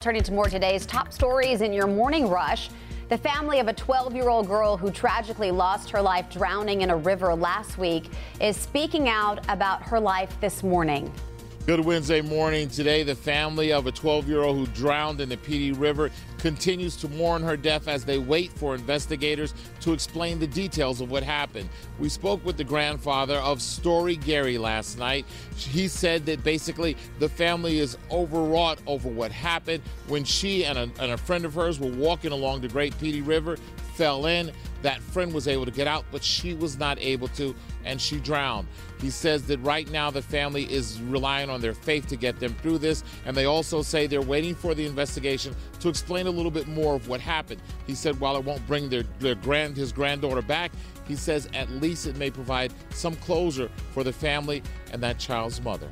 Turning to more today's top stories in your morning rush. The family of a 12 year old girl who tragically lost her life drowning in a river last week is speaking out about her life this morning. Good Wednesday morning. Today, the family of a 12 year old who drowned in the Pee River continues to mourn her death as they wait for investigators to explain the details of what happened. We spoke with the grandfather of Story Gary last night. He said that basically the family is overwrought over what happened when she and a, and a friend of hers were walking along the Great Pee River fell in. That friend was able to get out, but she was not able to, and she drowned. He says that right now the family is relying on their faith to get them through this, and they also say they're waiting for the investigation to explain a little bit more of what happened. He said while it won't bring their, their grand his granddaughter back, he says at least it may provide some closure for the family and that child's mother.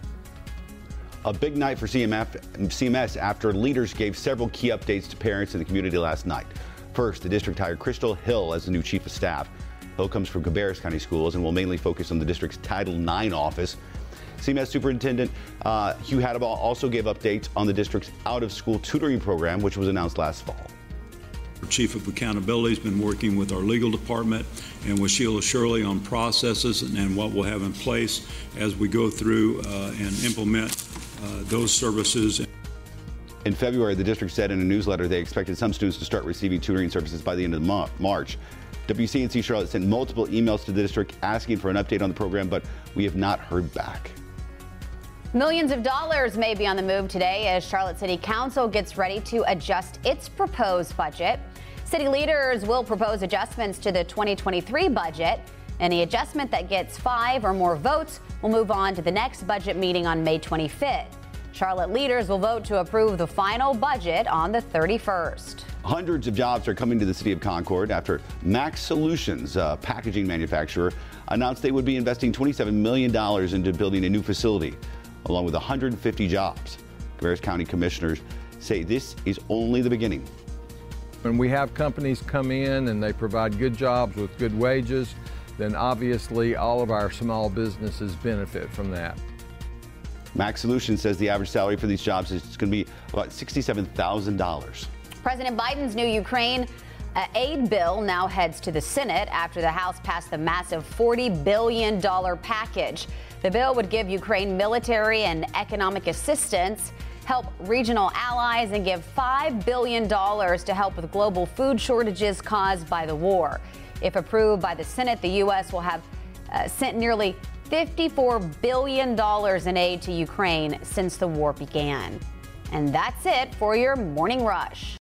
A big night for CMS after leaders gave several key updates to parents in the community last night. First, the district hired Crystal Hill as the new chief of staff. Hill comes from Cabarrus County Schools and will mainly focus on the district's Title IX office. CMS Superintendent uh, Hugh Hattabaugh also gave updates on the district's out of school tutoring program, which was announced last fall. Our Chief of Accountability has been working with our legal department and with Sheila Shirley on processes and, and what we'll have in place as we go through uh, and implement uh, those services. In February, the district said in a newsletter they expected some students to start receiving tutoring services by the end of the month, March. WCNC Charlotte sent multiple emails to the district asking for an update on the program, but we have not heard back. Millions of dollars may be on the move today as Charlotte City Council gets ready to adjust its proposed budget. City leaders will propose adjustments to the 2023 budget. Any adjustment that gets five or more votes will move on to the next budget meeting on May 25th. Charlotte leaders will vote to approve the final budget on the 31st. Hundreds of jobs are coming to the city of Concord after Max Solutions, a packaging manufacturer, announced they would be investing $27 million into building a new facility, along with 150 jobs. Cabarrus County commissioners say this is only the beginning. When we have companies come in and they provide good jobs with good wages, then obviously all of our small businesses benefit from that. Max Solutions says the average salary for these jobs is going to be about $67,000. President Biden's new Ukraine uh, aid bill now heads to the Senate after the House passed the massive $40 billion package. The bill would give Ukraine military and economic assistance, help regional allies, and give $5 billion to help with global food shortages caused by the war. If approved by the Senate, the U.S. will have uh, sent nearly $54 billion in aid to Ukraine since the war began. And that's it for your morning rush.